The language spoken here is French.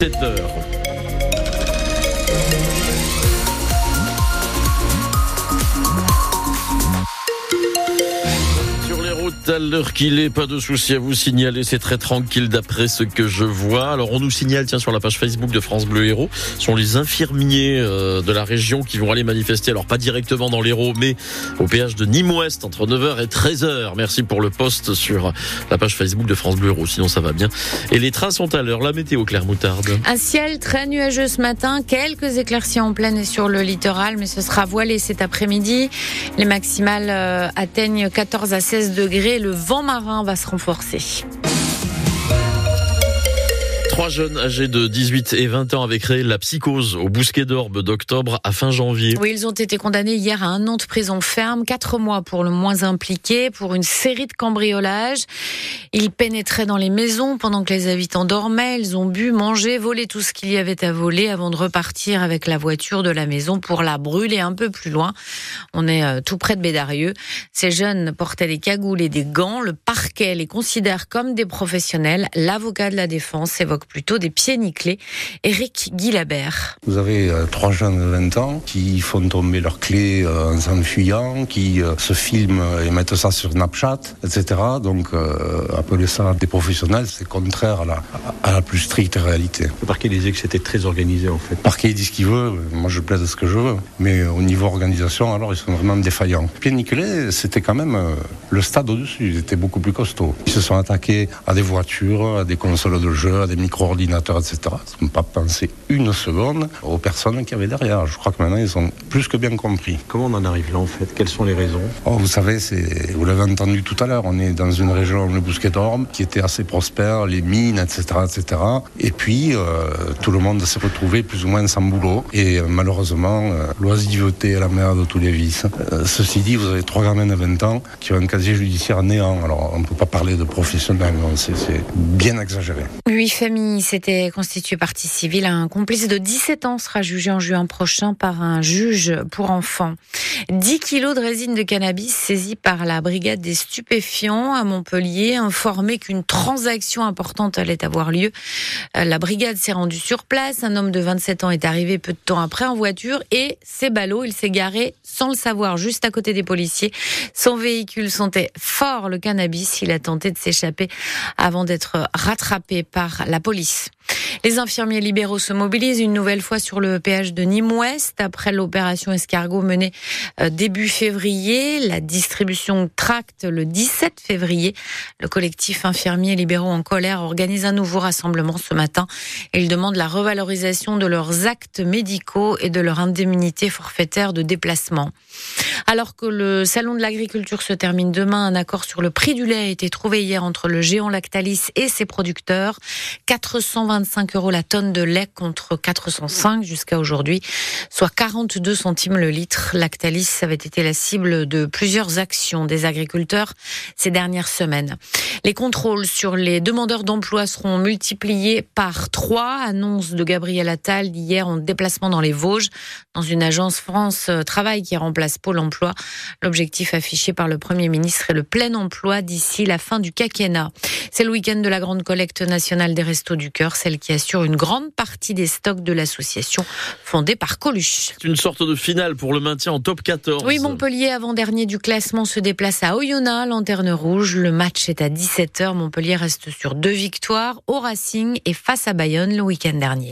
7 heures. À l'heure qu'il est, pas de souci à vous signaler, c'est très tranquille d'après ce que je vois. Alors on nous signale, tiens, sur la page Facebook de France Bleu Héros, sont les infirmiers euh, de la région qui vont aller manifester, alors pas directement dans l'Hérault, mais au péage de Nîmes-Ouest entre 9h et 13h. Merci pour le post sur la page Facebook de France Bleu Héros, sinon ça va bien. Et les trains sont à l'heure, la météo Claire Moutarde. Un ciel très nuageux ce matin, quelques éclaircies en pleine et sur le littoral, mais ce sera voilé cet après-midi. Les maximales euh, atteignent 14 à 16 degrés. Le vent marin va se renforcer. Trois jeunes âgés de 18 et 20 ans avaient créé la psychose au Bousquet d'Orbe d'octobre à fin janvier. Oui, ils ont été condamnés hier à un an de prison ferme, quatre mois pour le moins impliqué, pour une série de cambriolages. Ils pénétraient dans les maisons pendant que les habitants dormaient. Ils ont bu, mangé, volé tout ce qu'il y avait à voler avant de repartir avec la voiture de la maison pour la brûler un peu plus loin. On est euh, tout près de Bédarieux. Ces jeunes portaient des cagoules et des gants. Le parquet les considère comme des professionnels. L'avocat de la défense évoque plutôt des pieds nickelés. Éric Guilabert. Vous avez euh, trois jeunes de 20 ans qui font tomber leurs clés euh, en s'enfuyant, qui euh, se filment et mettent ça sur Snapchat, etc. Donc euh, appeler ça des professionnels, c'est contraire à la, à la plus stricte réalité. Le parquet disait que c'était très organisé en fait. Le parquet dit ce qu'il veut, moi je plaide ce que je veux, mais au niveau organisation, alors ils sont vraiment défaillants. Pied nickelé, c'était quand même euh, le stade au-dessus, ils étaient beaucoup plus costauds. Ils se sont attaqués à des voitures, à des consoles de jeux, à des micro-ordinateurs, etc. Ils n'ont pas pensé une seconde aux personnes qui avaient derrière. Je crois que maintenant ils ont plus que bien compris. Comment on en arrive là en fait? Quelles sont les raisons? Oh, vous savez, c'est, vous l'avez entendu tout à l'heure, on est dans une région, le Bousquet d'Orbe, qui était assez prospère, les mines, etc., etc. Et puis, euh, tout le monde s'est retrouvé plus ou moins sans boulot. Et euh, malheureusement, euh, l'oisiveté est la mère de tous les vices. Euh, ceci dit, vous avez trois gamins de 20 ans qui ont un casier judiciaire néant. Alors, on ne peut pas parler de professionnels, non, c'est, c'est bien exagéré. Huit familles s'étaient constituées partie civile. Un complice de 17 ans sera jugé en juin prochain par un juge pour enfants. 10 kilos de résine de cannabis saisis par la brigade des stupéfiants à Montpellier, informé qu'une transaction importante allait avoir lieu. Euh, La brigade s'est rendue sur place. Un homme de 27 ans est arrivé peu de temps après en voiture et c'est ballot. Il s'est garé sans le savoir juste à côté des policiers. Son véhicule sentait fort le cannabis. Il a tenté de s'échapper avant d'être rattrapé par la police police. Les infirmiers libéraux se mobilisent une nouvelle fois sur le péage de Nîmes-Ouest après l'opération escargot menée euh, début février, la distribution de tracts le 17 février. Le collectif infirmiers libéraux en colère organise un nouveau rassemblement ce matin. Ils demandent la revalorisation de leurs actes médicaux et de leur indemnité forfaitaire de déplacement. Alors que le salon de l'agriculture se termine demain, un accord sur le prix du lait a été trouvé hier entre le géant Lactalis et ses producteurs. 425 euros la tonne de lait contre 405 jusqu'à aujourd'hui, soit 42 centimes le litre. Lactalis avait été la cible de plusieurs actions des agriculteurs ces dernières semaines. Les contrôles sur les demandeurs d'emploi seront multipliés par trois, annonce de Gabriel Attal hier en déplacement dans les Vosges, dans une agence France Travail qui remplace Pôle emploi. L'objectif affiché par le Premier ministre est le plein emploi d'ici la fin du quinquennat. C'est le week-end de la grande collecte nationale des Restos du Cœur, celle qui assure une grande partie des stocks de l'association fondée par Coluche. C'est une sorte de finale pour le maintien en top 14. Oui, Montpellier, avant-dernier du classement, se déplace à Oyonnax, lanterne rouge. Le match est à 17h. Montpellier reste sur deux victoires au Racing et face à Bayonne le week-end dernier.